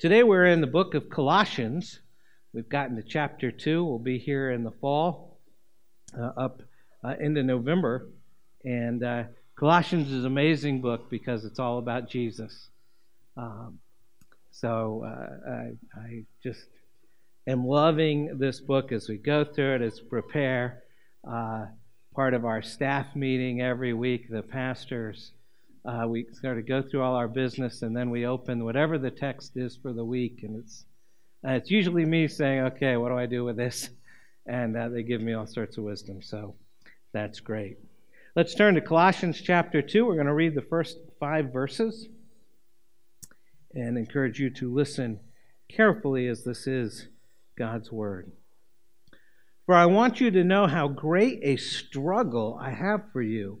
Today we're in the book of Colossians. We've gotten to chapter 2. We'll be here in the fall, uh, up uh, into November. And uh, Colossians is an amazing book because it's all about Jesus. Um, so uh, I, I, just am loving this book as we go through it, as prepare. Uh, part of our staff meeting every week, the pastors uh, we sort of go through all our business, and then we open whatever the text is for the week, and it's uh, it's usually me saying, "Okay, what do I do with this?" And uh, they give me all sorts of wisdom, so that's great. Let's turn to Colossians chapter two. We're going to read the first five verses, and encourage you to listen carefully, as this is God's word. For I want you to know how great a struggle I have for you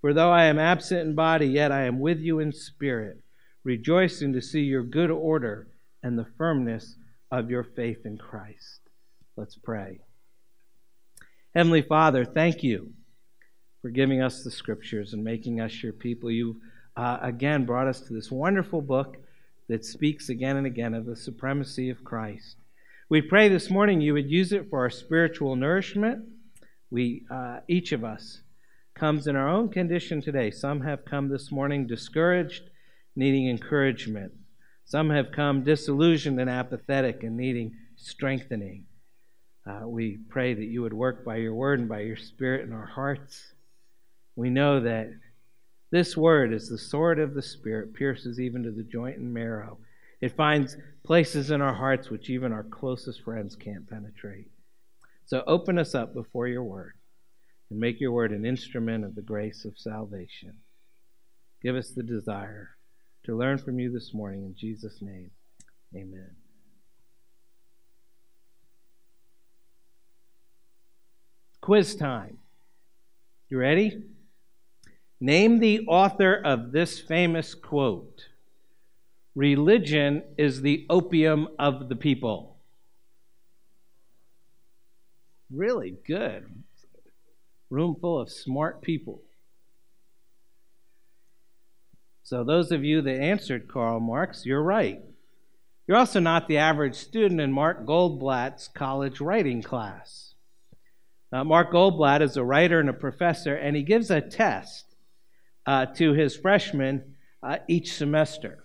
For though I am absent in body, yet I am with you in spirit, rejoicing to see your good order and the firmness of your faith in Christ. Let's pray. Heavenly Father, thank you for giving us the scriptures and making us your people. You've uh, again brought us to this wonderful book that speaks again and again of the supremacy of Christ. We pray this morning you would use it for our spiritual nourishment. We, uh, each of us, comes in our own condition today. Some have come this morning discouraged, needing encouragement. Some have come disillusioned and apathetic and needing strengthening. Uh, we pray that you would work by your word and by your spirit in our hearts. We know that this word is the sword of the spirit, pierces even to the joint and marrow. It finds places in our hearts which even our closest friends can't penetrate. So open us up before your word and make your word an instrument of the grace of salvation. Give us the desire to learn from you this morning. In Jesus' name, amen. Quiz time. You ready? Name the author of this famous quote Religion is the opium of the people. Really good room full of smart people. So, those of you that answered Karl Marx, you're right. You're also not the average student in Mark Goldblatt's college writing class. Uh, Mark Goldblatt is a writer and a professor, and he gives a test uh, to his freshmen uh, each semester.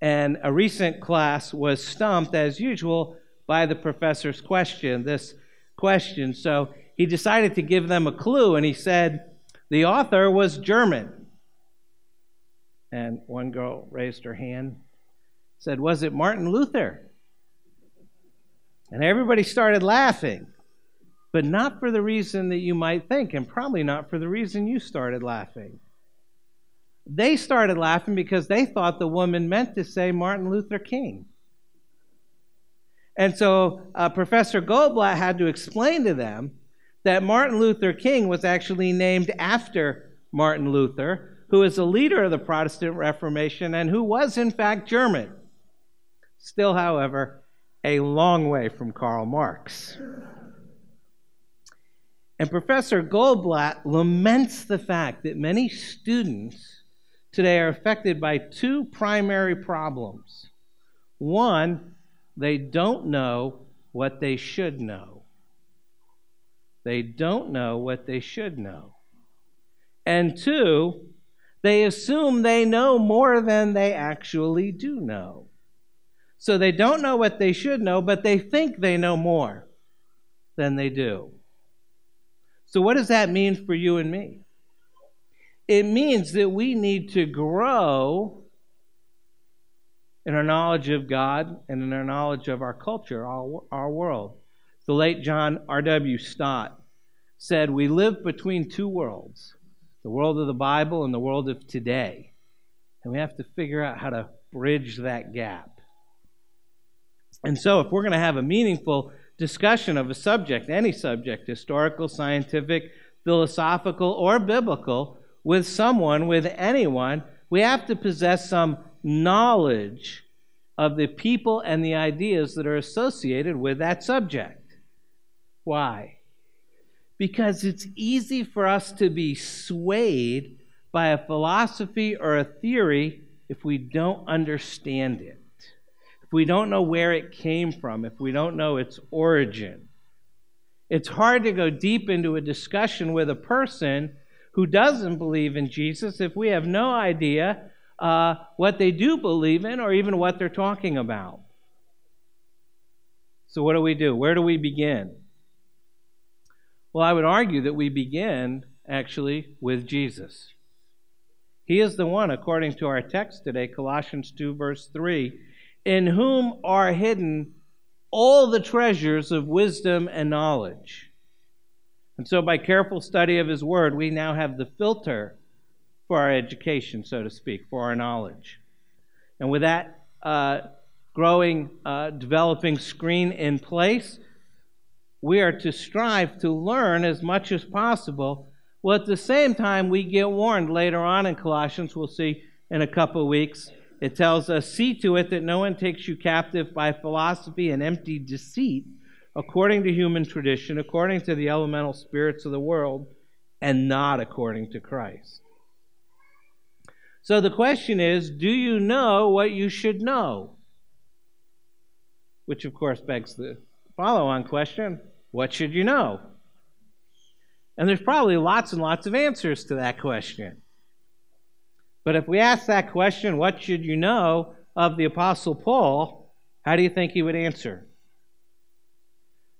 And a recent class was stumped, as usual, by the professor's question, this question. So he decided to give them a clue and he said, The author was German. And one girl raised her hand, said, Was it Martin Luther? And everybody started laughing, but not for the reason that you might think, and probably not for the reason you started laughing. They started laughing because they thought the woman meant to say Martin Luther King. And so uh, Professor Goldblatt had to explain to them that Martin Luther King was actually named after Martin Luther, who is a leader of the Protestant Reformation and who was, in fact, German. Still, however, a long way from Karl Marx. And Professor Goldblatt laments the fact that many students today are affected by two primary problems. One, they don't know what they should know. They don't know what they should know. And two, they assume they know more than they actually do know. So they don't know what they should know, but they think they know more than they do. So, what does that mean for you and me? It means that we need to grow in our knowledge of God and in our knowledge of our culture, our, our world. The late John R.W. Stott said, We live between two worlds the world of the Bible and the world of today. And we have to figure out how to bridge that gap. And so, if we're going to have a meaningful discussion of a subject, any subject, historical, scientific, philosophical, or biblical, with someone, with anyone, we have to possess some knowledge of the people and the ideas that are associated with that subject. Why? Because it's easy for us to be swayed by a philosophy or a theory if we don't understand it, if we don't know where it came from, if we don't know its origin. It's hard to go deep into a discussion with a person who doesn't believe in Jesus if we have no idea uh, what they do believe in or even what they're talking about. So, what do we do? Where do we begin? Well, I would argue that we begin actually with Jesus. He is the one, according to our text today, Colossians 2, verse 3, in whom are hidden all the treasures of wisdom and knowledge. And so, by careful study of His Word, we now have the filter for our education, so to speak, for our knowledge. And with that uh, growing, uh, developing screen in place, we are to strive to learn as much as possible. Well, at the same time, we get warned later on in Colossians, we'll see in a couple of weeks. It tells us, See to it that no one takes you captive by philosophy and empty deceit according to human tradition, according to the elemental spirits of the world, and not according to Christ. So the question is do you know what you should know? Which, of course, begs the follow on question what should you know? And there's probably lots and lots of answers to that question. But if we ask that question, what should you know of the Apostle Paul, how do you think he would answer?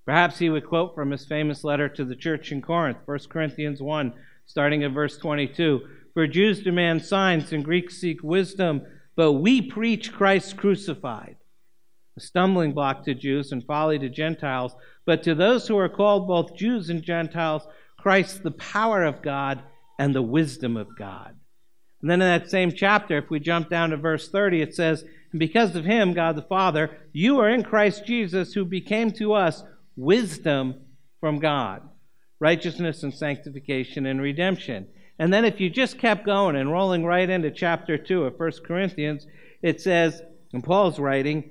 Perhaps he would quote from his famous letter to the church in Corinth, 1 Corinthians 1, starting at verse 22. For Jews demand signs and Greeks seek wisdom, but we preach Christ crucified, a stumbling block to Jews and folly to Gentiles. But to those who are called both Jews and Gentiles, Christ the power of God and the wisdom of God. And then in that same chapter, if we jump down to verse 30, it says, And because of him, God the Father, you are in Christ Jesus, who became to us wisdom from God, righteousness and sanctification and redemption. And then if you just kept going and rolling right into chapter 2 of 1 Corinthians, it says, and Paul's writing,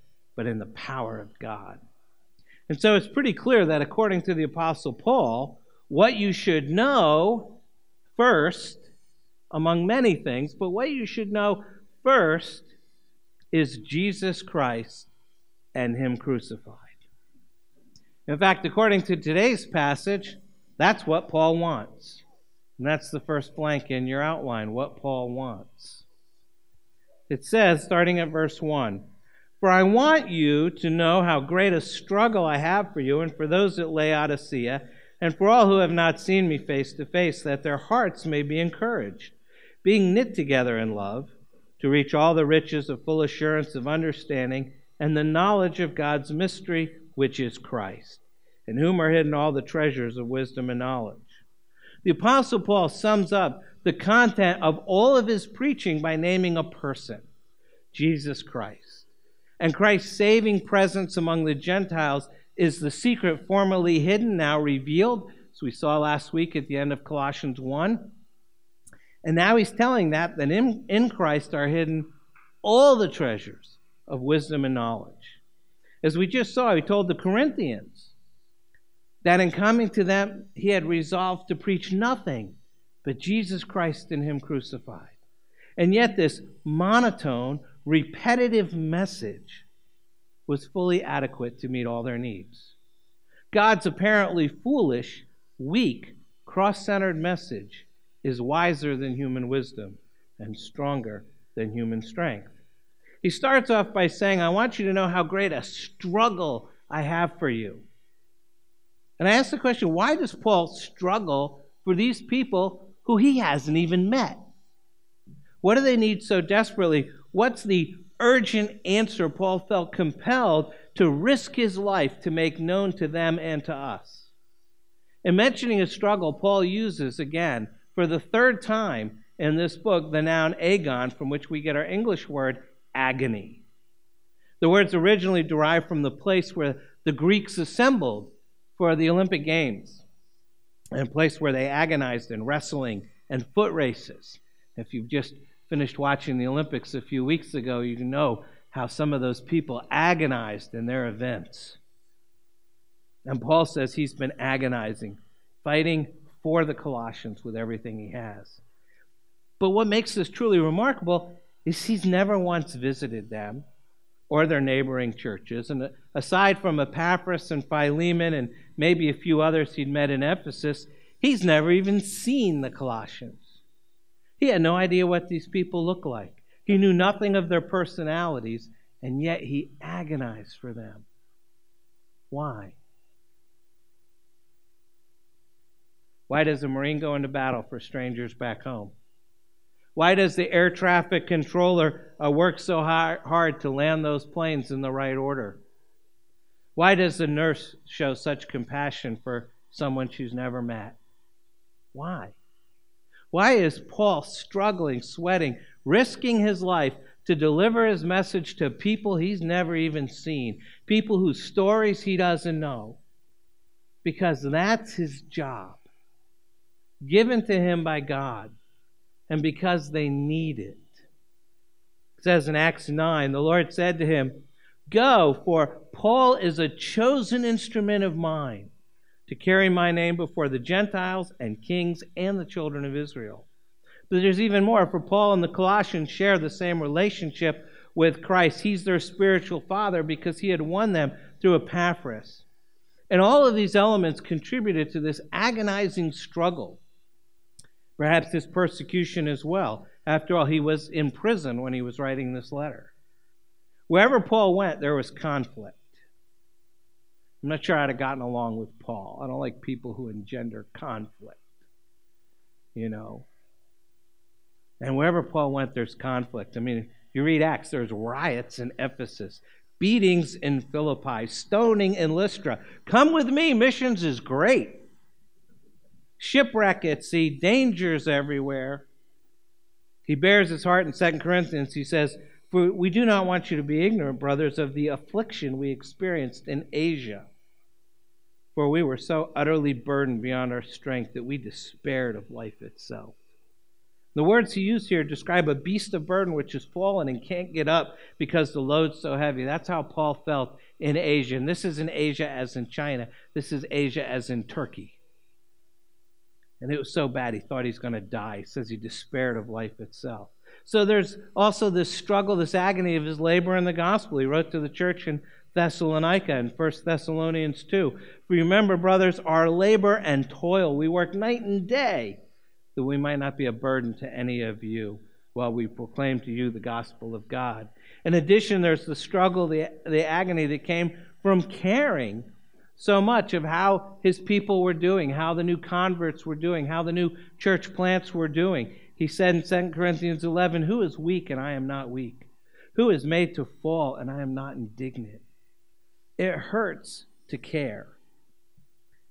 but in the power of God. And so it's pretty clear that according to the Apostle Paul, what you should know first, among many things, but what you should know first is Jesus Christ and Him crucified. In fact, according to today's passage, that's what Paul wants. And that's the first blank in your outline what Paul wants. It says, starting at verse 1 For I want you to know how great a struggle I have for you and for those at Laodicea, and for all who have not seen me face to face, that their hearts may be encouraged, being knit together in love to reach all the riches of full assurance of understanding and the knowledge of God's mystery, which is Christ, in whom are hidden all the treasures of wisdom and knowledge. The Apostle Paul sums up the content of all of his preaching by naming a person, Jesus Christ. And Christ's saving presence among the Gentiles is the secret formerly hidden, now revealed, as we saw last week at the end of Colossians 1. And now he's telling that that in, in Christ are hidden all the treasures of wisdom and knowledge. As we just saw, he told the Corinthians that in coming to them, he had resolved to preach nothing but Jesus Christ and him crucified. And yet, this monotone, repetitive message was fully adequate to meet all their needs. God's apparently foolish, weak, cross centered message is wiser than human wisdom and stronger than human strength. He starts off by saying, I want you to know how great a struggle I have for you. And I ask the question why does Paul struggle for these people who he hasn't even met? What do they need so desperately? What's the urgent answer Paul felt compelled to risk his life to make known to them and to us? In mentioning a struggle, Paul uses again, for the third time in this book, the noun agon, from which we get our English word agony. The words originally derived from the place where the Greeks assembled for the Olympic Games, a place where they agonized in wrestling and foot races. If you've just finished watching the Olympics a few weeks ago, you know how some of those people agonized in their events. And Paul says he's been agonizing, fighting for the Colossians with everything he has. But what makes this truly remarkable is he's never once visited them or their neighboring churches. And aside from Epaphras and Philemon and maybe a few others he'd met in Ephesus, he's never even seen the Colossians. He had no idea what these people looked like. He knew nothing of their personalities, and yet he agonized for them. Why? Why does a Marine go into battle for strangers back home? Why does the air traffic controller uh, work so hard to land those planes in the right order? Why does the nurse show such compassion for someone she's never met? Why? Why is Paul struggling, sweating, risking his life to deliver his message to people he's never even seen, people whose stories he doesn't know? Because that's his job, given to him by God, and because they need it. It says in Acts 9, the Lord said to him, Go, for Paul is a chosen instrument of mine to carry my name before the Gentiles and kings and the children of Israel. But there's even more, for Paul and the Colossians share the same relationship with Christ. He's their spiritual father because he had won them through Epaphras. And all of these elements contributed to this agonizing struggle. Perhaps this persecution as well. After all, he was in prison when he was writing this letter. Wherever Paul went, there was conflict. I'm not sure I'd have gotten along with Paul. I don't like people who engender conflict. You know. And wherever Paul went, there's conflict. I mean, you read Acts, there's riots in Ephesus, beatings in Philippi, stoning in Lystra. Come with me, missions is great. Shipwreck at sea, dangers everywhere. He bears his heart in 2 Corinthians. He says, For we do not want you to be ignorant, brothers, of the affliction we experienced in Asia for we were so utterly burdened beyond our strength that we despaired of life itself. The words he used here describe a beast of burden which has fallen and can't get up because the load's so heavy. That's how Paul felt in Asia. And this is in Asia as in China. This is Asia as in Turkey. And it was so bad he thought he's going to die. He says he despaired of life itself. So there's also this struggle, this agony of his labor in the gospel. He wrote to the church in Thessalonica and 1 Thessalonians 2. Remember, brothers, our labor and toil, we work night and day, that we might not be a burden to any of you while we proclaim to you the gospel of God. In addition, there's the struggle, the, the agony that came from caring so much of how his people were doing, how the new converts were doing, how the new church plants were doing. He said in 2 Corinthians 11, Who is weak and I am not weak? Who is made to fall and I am not indignant? It hurts to care.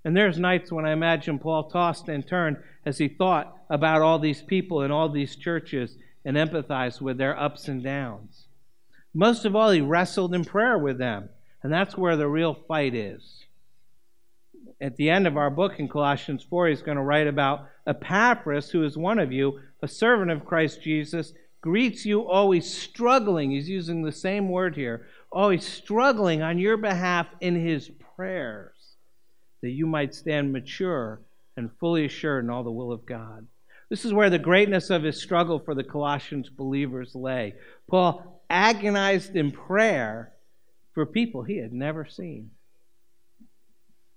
And there's nights when I imagine Paul tossed and turned as he thought about all these people and all these churches and empathized with their ups and downs. Most of all, he wrestled in prayer with them. And that's where the real fight is. At the end of our book in Colossians 4, he's going to write about Epaphras, who is one of you, a servant of Christ Jesus, greets you always struggling. He's using the same word here always struggling on your behalf in his prayers, that you might stand mature and fully assured in all the will of God. This is where the greatness of his struggle for the Colossians believers lay. Paul agonized in prayer for people he had never seen.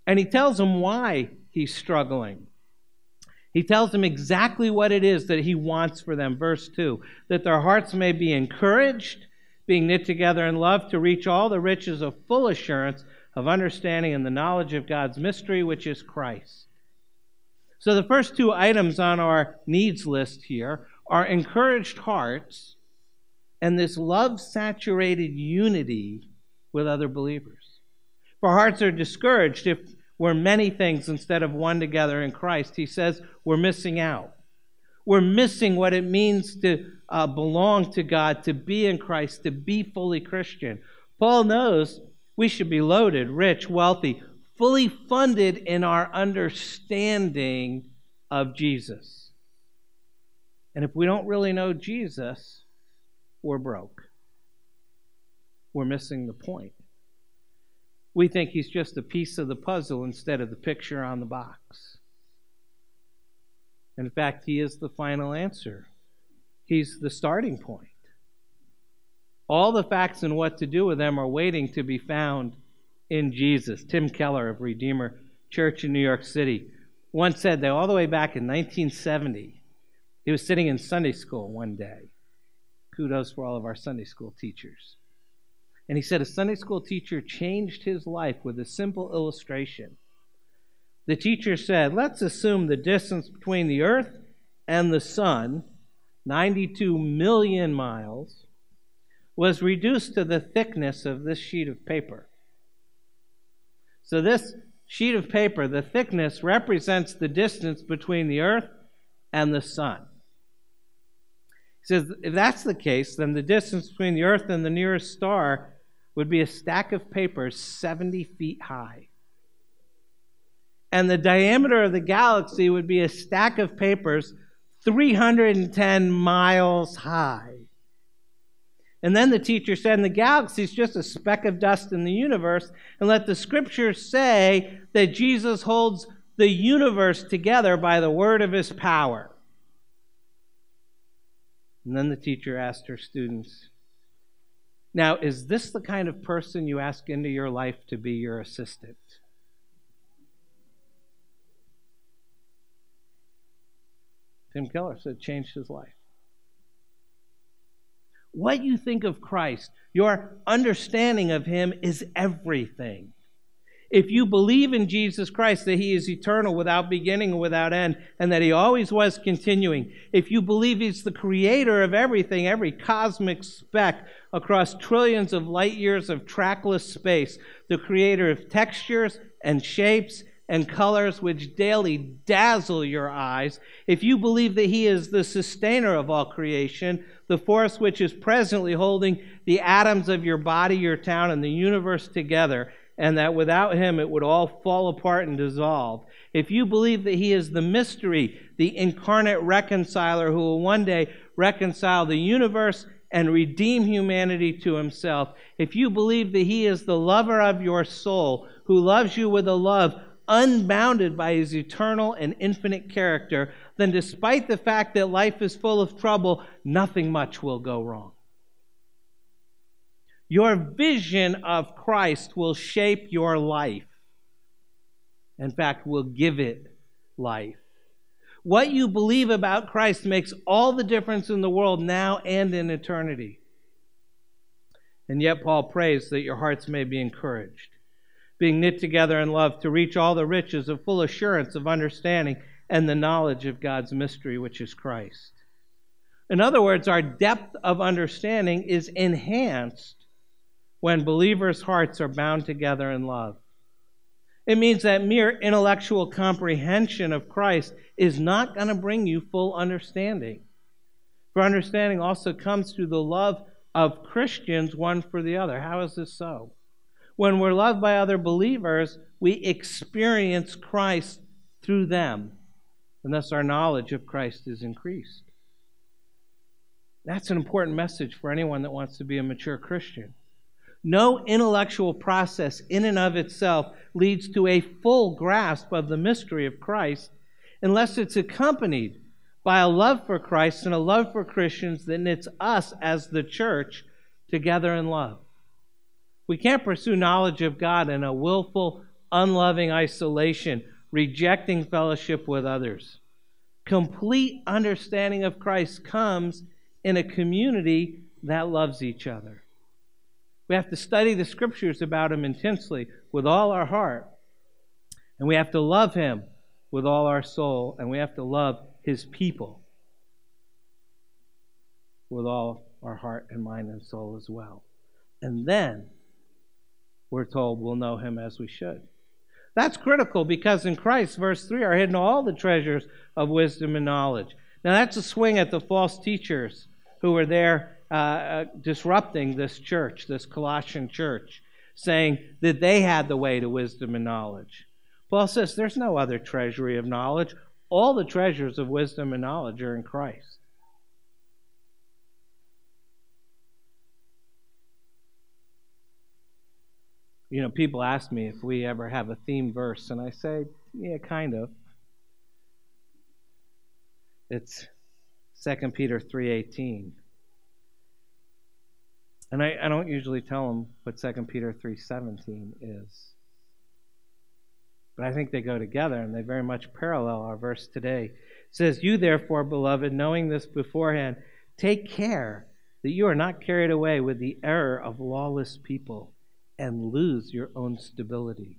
And he tells them why he's struggling. He tells them exactly what it is that he wants for them. Verse 2 that their hearts may be encouraged being knit together in love to reach all the riches of full assurance of understanding and the knowledge of God's mystery, which is Christ. So the first two items on our needs list here are encouraged hearts and this love saturated unity with other believers. For hearts are discouraged if we're many things instead of one together in Christ. He says we're missing out. We're missing what it means to uh, belong to God, to be in Christ, to be fully Christian. Paul knows we should be loaded, rich, wealthy, fully funded in our understanding of Jesus. And if we don't really know Jesus, we're broke. We're missing the point. We think he's just a piece of the puzzle instead of the picture on the box. In fact, he is the final answer. He's the starting point. All the facts and what to do with them are waiting to be found in Jesus. Tim Keller of Redeemer Church in New York City once said that all the way back in 1970, he was sitting in Sunday school one day. Kudos for all of our Sunday school teachers. And he said a Sunday school teacher changed his life with a simple illustration. The teacher said, Let's assume the distance between the earth and the sun, 92 million miles, was reduced to the thickness of this sheet of paper. So, this sheet of paper, the thickness represents the distance between the earth and the sun. He says, if that's the case, then the distance between the earth and the nearest star would be a stack of papers 70 feet high and the diameter of the galaxy would be a stack of papers 310 miles high. And then the teacher said, the galaxy is just a speck of dust in the universe, and let the scriptures say that Jesus holds the universe together by the word of his power. And then the teacher asked her students, Now, is this the kind of person you ask into your life to be your assistant? Tim Keller said changed his life. What you think of Christ, your understanding of him is everything. If you believe in Jesus Christ, that he is eternal without beginning and without end, and that he always was continuing, if you believe he's the creator of everything, every cosmic speck across trillions of light years of trackless space, the creator of textures and shapes and colors which daily dazzle your eyes, if you believe that He is the sustainer of all creation, the force which is presently holding the atoms of your body, your town, and the universe together, and that without Him it would all fall apart and dissolve, if you believe that He is the mystery, the incarnate reconciler who will one day reconcile the universe and redeem humanity to himself, if you believe that he is the lover of your soul, who loves you with a love unbounded by his eternal and infinite character, then despite the fact that life is full of trouble, nothing much will go wrong. Your vision of Christ will shape your life. In fact, will give it life. What you believe about Christ makes all the difference in the world now and in eternity. And yet, Paul prays that your hearts may be encouraged being knit together in love to reach all the riches of full assurance of understanding and the knowledge of God's mystery, which is Christ. In other words, our depth of understanding is enhanced when believers' hearts are bound together in love. It means that mere intellectual comprehension of Christ is not going to bring you full understanding. For understanding also comes through the love of Christians one for the other. How is this so? When we're loved by other believers, we experience Christ through them, and thus our knowledge of Christ is increased. That's an important message for anyone that wants to be a mature Christian. No intellectual process in and of itself leads to a full grasp of the mystery of Christ unless it's accompanied by a love for Christ and a love for Christians that knits us as the church together in love. We can't pursue knowledge of God in a willful, unloving isolation, rejecting fellowship with others. Complete understanding of Christ comes in a community that loves each other. We have to study the scriptures about him intensely with all our heart. And we have to love him with all our soul. And we have to love his people with all our heart and mind and soul as well. And then we're told we'll know him as we should. That's critical because in Christ, verse 3, are hidden all the treasures of wisdom and knowledge. Now, that's a swing at the false teachers who were there uh, uh, disrupting this church, this Colossian church, saying that they had the way to wisdom and knowledge. Paul says there's no other treasury of knowledge. All the treasures of wisdom and knowledge are in Christ. You know, people ask me if we ever have a theme verse, and I say, yeah, kind of. It's 2 Peter 3:18. And I, I don't usually tell them what 2 Peter 3:17 is. But I think they go together and they very much parallel our verse today. It says, "You therefore, beloved, knowing this beforehand, take care that you are not carried away with the error of lawless people." and lose your own stability,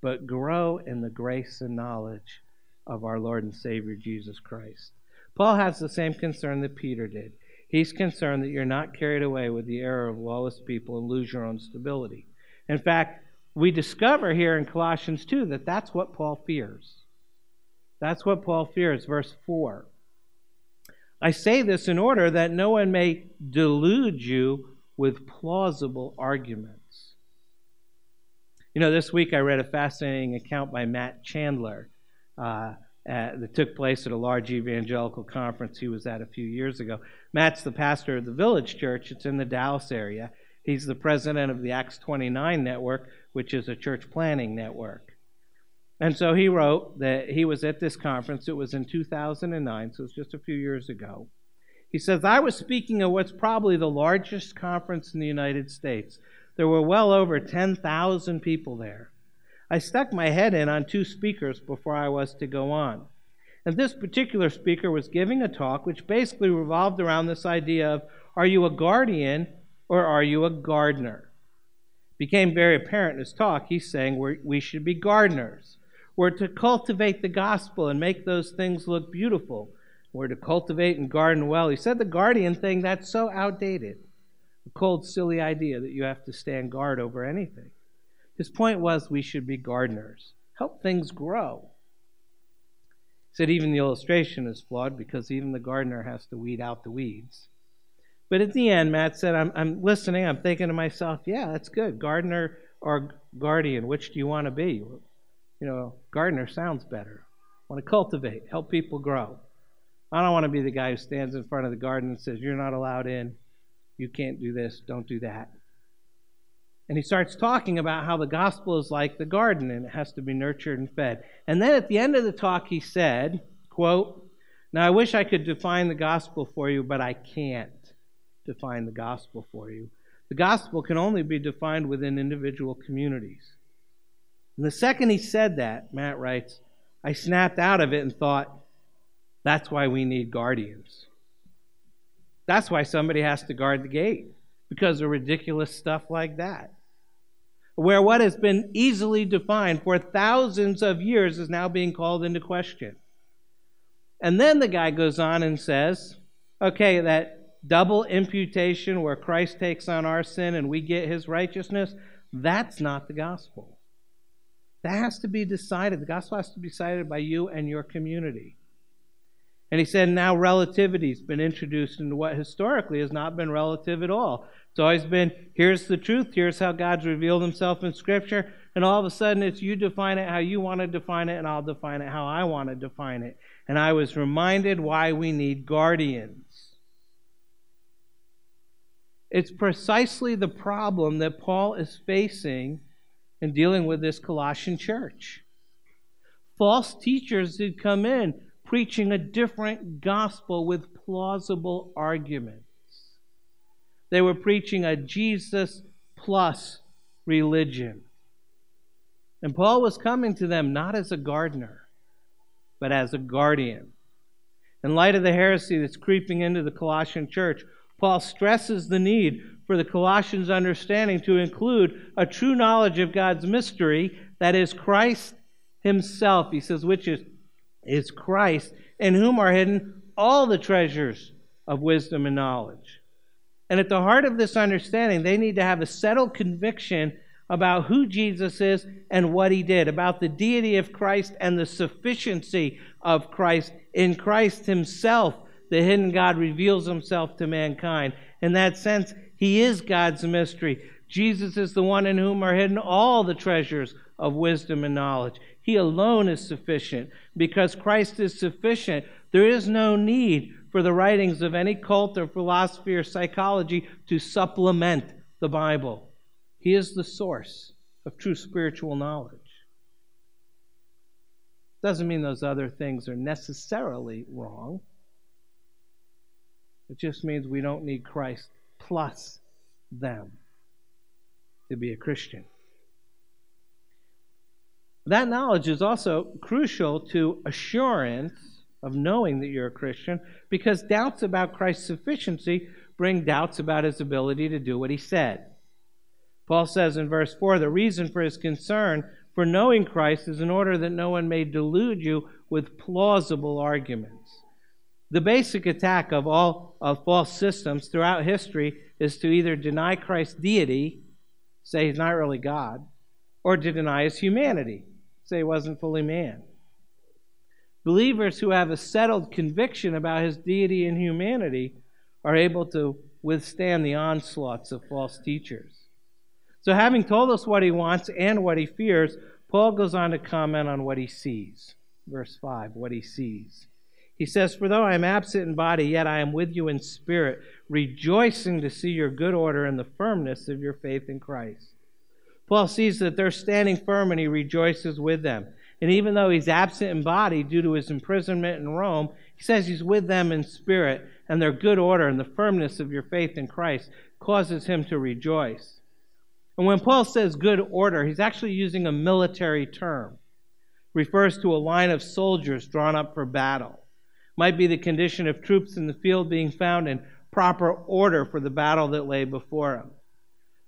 but grow in the grace and knowledge of our Lord and Savior Jesus Christ. Paul has the same concern that Peter did. He's concerned that you're not carried away with the error of lawless people and lose your own stability. In fact, we discover here in Colossians 2 that that's what Paul fears. That's what Paul fears. Verse 4. I say this in order that no one may delude you with plausible arguments. You know, this week I read a fascinating account by Matt Chandler uh, at, that took place at a large evangelical conference he was at a few years ago. Matt's the pastor of the Village Church, it's in the Dallas area. He's the president of the Acts 29 network, which is a church planning network. And so he wrote that he was at this conference. It was in 2009, so it's just a few years ago. He says, I was speaking at what's probably the largest conference in the United States. There were well over 10,000 people there. I stuck my head in on two speakers before I was to go on. And this particular speaker was giving a talk which basically revolved around this idea of are you a guardian or are you a gardener? became very apparent in his talk. He's saying we we should be gardeners. We're to cultivate the gospel and make those things look beautiful. We're to cultivate and garden well. He said the guardian thing, that's so outdated a cold, silly idea that you have to stand guard over anything. His point was we should be gardeners, help things grow. He said even the illustration is flawed because even the gardener has to weed out the weeds. But at the end, Matt said, I'm, I'm listening, I'm thinking to myself, yeah, that's good. Gardener or guardian, which do you want to be? You know, gardener sounds better. I want to cultivate, help people grow. I don't want to be the guy who stands in front of the garden and says, You're not allowed in. You can't do this, don't do that. And he starts talking about how the gospel is like the garden and it has to be nurtured and fed. And then at the end of the talk, he said, quote, Now I wish I could define the gospel for you, but I can't define the gospel for you. The gospel can only be defined within individual communities. And the second he said that, Matt writes, I snapped out of it and thought, that's why we need guardians. That's why somebody has to guard the gate, because of ridiculous stuff like that. Where what has been easily defined for thousands of years is now being called into question. And then the guy goes on and says, okay, that double imputation where Christ takes on our sin and we get his righteousness, that's not the gospel. That has to be decided. The gospel has to be decided by you and your community. And he said now relativity's been introduced into what historically has not been relative at all. It's always been here's the truth, here's how God's revealed himself in Scripture, and all of a sudden it's you define it how you want to define it, and I'll define it how I want to define it. And I was reminded why we need guardians. It's precisely the problem that Paul is facing in dealing with this Colossian church. False teachers did come in preaching a different gospel with plausible arguments. They were preaching a Jesus plus religion. And Paul was coming to them not as a gardener, but as a guardian. In light of the heresy that's creeping into the Colossian church, Paul stresses the need for the Colossians' understanding to include a true knowledge of God's mystery, that is, Christ Himself. He says, which is, is Christ, in whom are hidden all the treasures of wisdom and knowledge. And at the heart of this understanding, they need to have a settled conviction about who Jesus is and what he did, about the deity of Christ and the sufficiency of Christ. In Christ himself, the hidden God reveals himself to mankind. In that sense, he is God's mystery. Jesus is the one in whom are hidden all the treasures of wisdom and knowledge. He alone is sufficient. Because Christ is sufficient, there is no need for the writings of any cult or philosophy or psychology to supplement the Bible. He is the source of true spiritual knowledge. Doesn't mean those other things are necessarily wrong. It just means we don't need Christ plus them to be a Christian. That knowledge is also crucial to assurance of knowing that you're a Christian because doubts about Christ's sufficiency bring doubts about his ability to do what he said. Paul says in verse 4 the reason for his concern for knowing Christ is in order that no one may delude you with plausible arguments. The basic attack of all of false systems throughout history is to either deny Christ's deity, say he's not really God, or to deny his humanity, say he wasn't fully man. Believers who have a settled conviction about his deity and humanity are able to withstand the onslaughts of false teachers. So, having told us what he wants and what he fears, Paul goes on to comment on what he sees. Verse 5 what he sees. He says, For though I am absent in body, yet I am with you in spirit, rejoicing to see your good order and the firmness of your faith in Christ. Paul sees that they're standing firm and he rejoices with them. And even though he's absent in body due to his imprisonment in Rome, he says he's with them in spirit, and their good order and the firmness of your faith in Christ causes him to rejoice. And when Paul says good order, he's actually using a military term. refers to a line of soldiers drawn up for battle might be the condition of troops in the field being found in proper order for the battle that lay before them.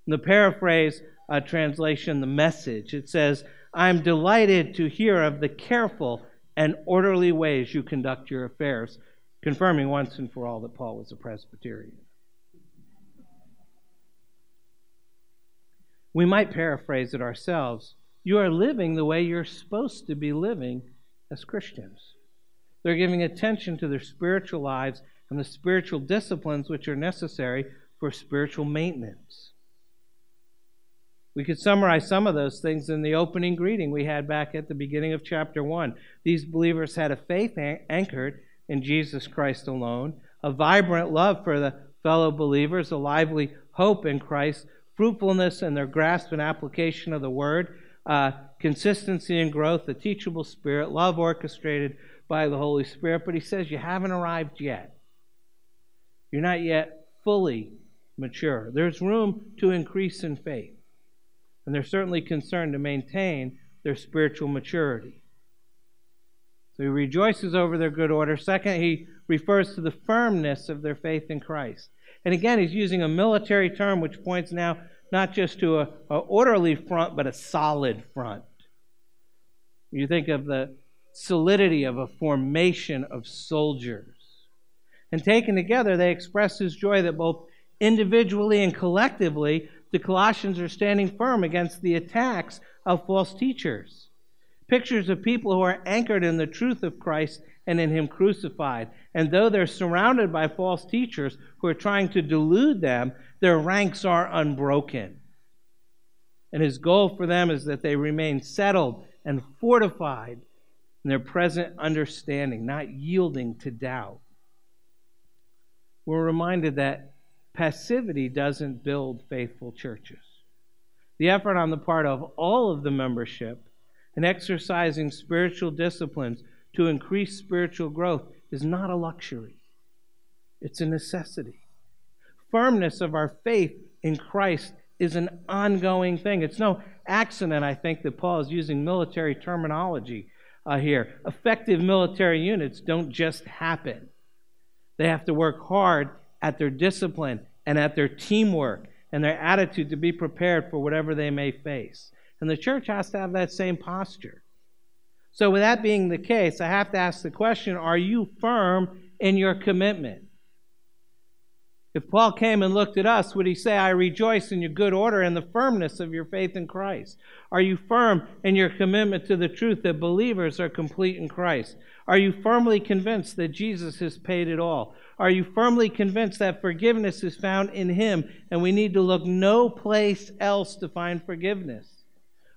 In the paraphrase uh, translation, the message, it says, I'm delighted to hear of the careful and orderly ways you conduct your affairs, confirming once and for all that Paul was a Presbyterian. We might paraphrase it ourselves. You are living the way you're supposed to be living as Christians. They're giving attention to their spiritual lives and the spiritual disciplines which are necessary for spiritual maintenance. We could summarize some of those things in the opening greeting we had back at the beginning of chapter 1. These believers had a faith anchored in Jesus Christ alone, a vibrant love for the fellow believers, a lively hope in Christ, fruitfulness in their grasp and application of the word, uh, consistency and growth, a teachable spirit, love orchestrated by the Holy Spirit, but he says you haven't arrived yet. You're not yet fully mature. There's room to increase in faith. And they're certainly concerned to maintain their spiritual maturity. So he rejoices over their good order. Second, he refers to the firmness of their faith in Christ. And again, he's using a military term which points now not just to a, a orderly front, but a solid front. You think of the solidity of a formation of soldiers. And taken together, they express his joy that both individually and collectively, the Colossians are standing firm against the attacks of false teachers. Pictures of people who are anchored in the truth of Christ and in Him crucified. And though they're surrounded by false teachers who are trying to delude them, their ranks are unbroken. And His goal for them is that they remain settled and fortified in their present understanding, not yielding to doubt. We're reminded that passivity doesn't build faithful churches. The effort on the part of all of the membership in exercising spiritual disciplines to increase spiritual growth is not a luxury, it's a necessity. Firmness of our faith in Christ is an ongoing thing. It's no accident, I think, that Paul is using military terminology uh, here. Effective military units don't just happen, they have to work hard at their discipline and at their teamwork and their attitude to be prepared for whatever they may face. And the church has to have that same posture. So, with that being the case, I have to ask the question are you firm in your commitment? If Paul came and looked at us, would he say, I rejoice in your good order and the firmness of your faith in Christ? Are you firm in your commitment to the truth that believers are complete in Christ? Are you firmly convinced that Jesus has paid it all? Are you firmly convinced that forgiveness is found in Him and we need to look no place else to find forgiveness?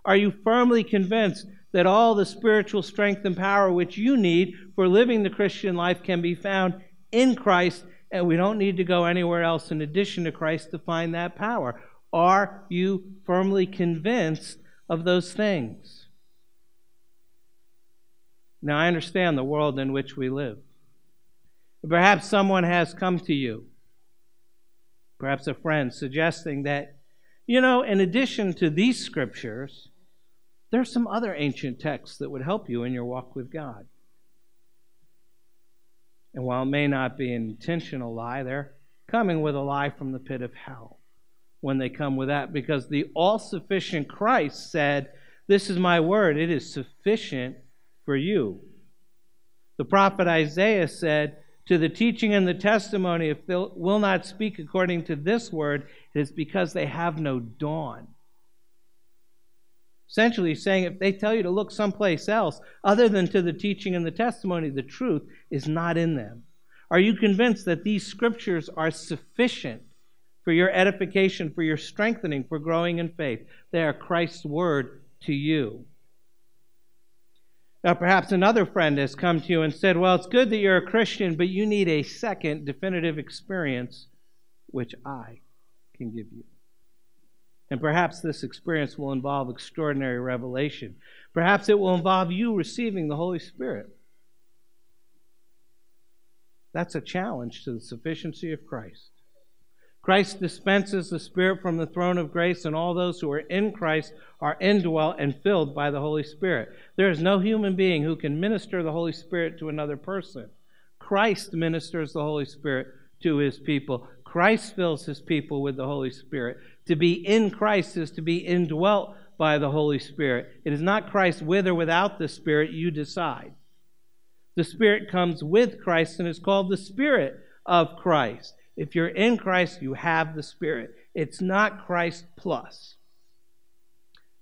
Are you firmly convinced that all the spiritual strength and power which you need for living the Christian life can be found in Christ and we don't need to go anywhere else in addition to Christ to find that power? Are you firmly convinced of those things? Now, I understand the world in which we live. Perhaps someone has come to you, perhaps a friend, suggesting that, you know, in addition to these scriptures, there are some other ancient texts that would help you in your walk with God. And while it may not be an intentional lie, they're coming with a lie from the pit of hell when they come with that, because the all sufficient Christ said, This is my word, it is sufficient for you. The prophet Isaiah said, To the teaching and the testimony, if they will not speak according to this word, it is because they have no dawn. Essentially, saying if they tell you to look someplace else other than to the teaching and the testimony, the truth is not in them. Are you convinced that these scriptures are sufficient for your edification, for your strengthening, for growing in faith? They are Christ's word to you. Now, perhaps another friend has come to you and said, Well, it's good that you're a Christian, but you need a second definitive experience, which I can give you. And perhaps this experience will involve extraordinary revelation. Perhaps it will involve you receiving the Holy Spirit. That's a challenge to the sufficiency of Christ. Christ dispenses the Spirit from the throne of grace, and all those who are in Christ are indwelt and filled by the Holy Spirit. There is no human being who can minister the Holy Spirit to another person. Christ ministers the Holy Spirit to his people. Christ fills his people with the Holy Spirit. To be in Christ is to be indwelt by the Holy Spirit. It is not Christ with or without the Spirit, you decide. The Spirit comes with Christ and is called the Spirit of Christ. If you're in Christ, you have the Spirit. It's not Christ plus,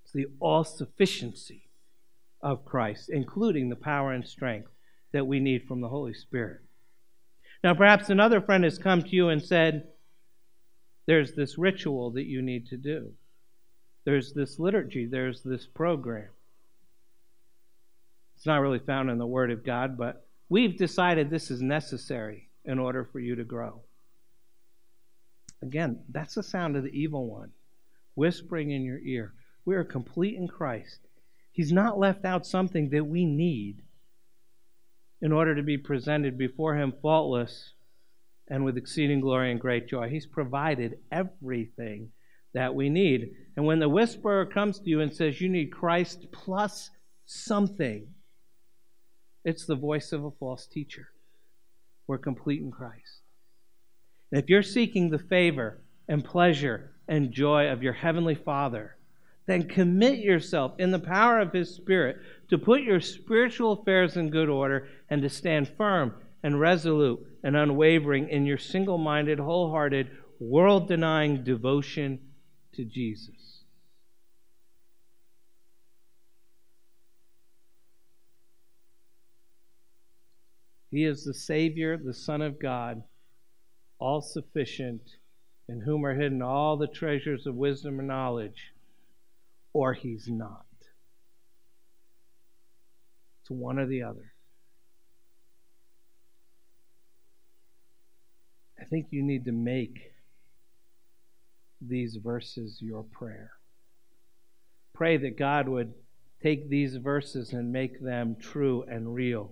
it's the all sufficiency of Christ, including the power and strength that we need from the Holy Spirit. Now, perhaps another friend has come to you and said, There's this ritual that you need to do, there's this liturgy, there's this program. It's not really found in the Word of God, but we've decided this is necessary in order for you to grow. Again, that's the sound of the evil one whispering in your ear. We are complete in Christ. He's not left out something that we need in order to be presented before Him faultless and with exceeding glory and great joy. He's provided everything that we need. And when the whisperer comes to you and says you need Christ plus something, it's the voice of a false teacher. We're complete in Christ. And if you're seeking the favor and pleasure and joy of your Heavenly Father, then commit yourself in the power of His Spirit to put your spiritual affairs in good order and to stand firm and resolute and unwavering in your single minded, wholehearted, world denying devotion to Jesus. He is the Savior, the Son of God, all sufficient, in whom are hidden all the treasures of wisdom and knowledge or he's not. One or the other. I think you need to make these verses your prayer. Pray that God would take these verses and make them true and real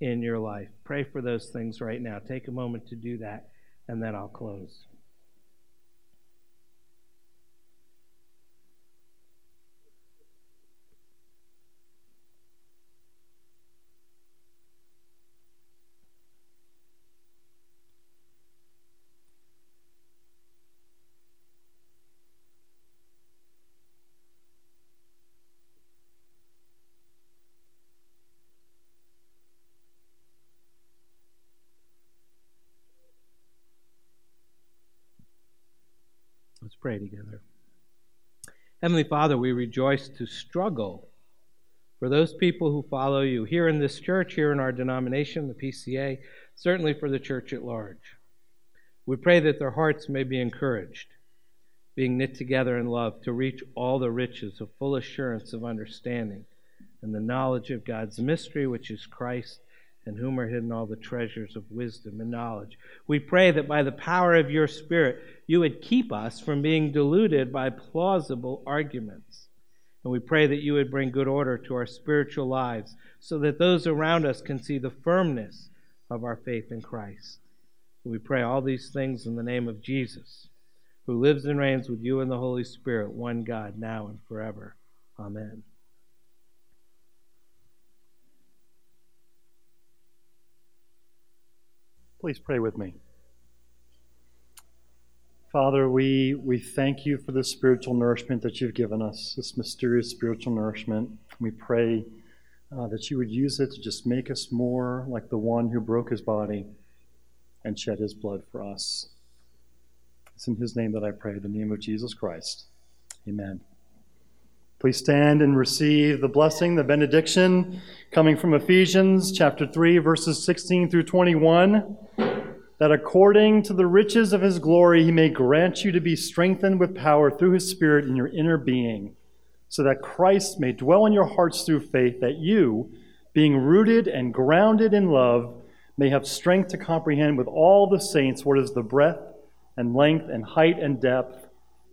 in your life. Pray for those things right now. Take a moment to do that, and then I'll close. Let's pray together. Heavenly Father, we rejoice to struggle for those people who follow you here in this church, here in our denomination, the PCA, certainly for the church at large. We pray that their hearts may be encouraged, being knit together in love to reach all the riches of full assurance of understanding and the knowledge of God's mystery, which is Christ, in whom are hidden all the treasures of wisdom and knowledge. We pray that by the power of your Spirit, you would keep us from being deluded by plausible arguments. And we pray that you would bring good order to our spiritual lives so that those around us can see the firmness of our faith in Christ. We pray all these things in the name of Jesus, who lives and reigns with you in the Holy Spirit, one God, now and forever. Amen. Please pray with me. Father, we, we thank you for the spiritual nourishment that you've given us, this mysterious spiritual nourishment. We pray uh, that you would use it to just make us more like the one who broke his body and shed his blood for us. It's in his name that I pray, the name of Jesus Christ. Amen. Please stand and receive the blessing, the benediction coming from Ephesians chapter 3, verses 16 through 21 that according to the riches of his glory he may grant you to be strengthened with power through his Spirit in your inner being, so that Christ may dwell in your hearts through faith, that you, being rooted and grounded in love, may have strength to comprehend with all the saints what is the breadth and length and height and depth,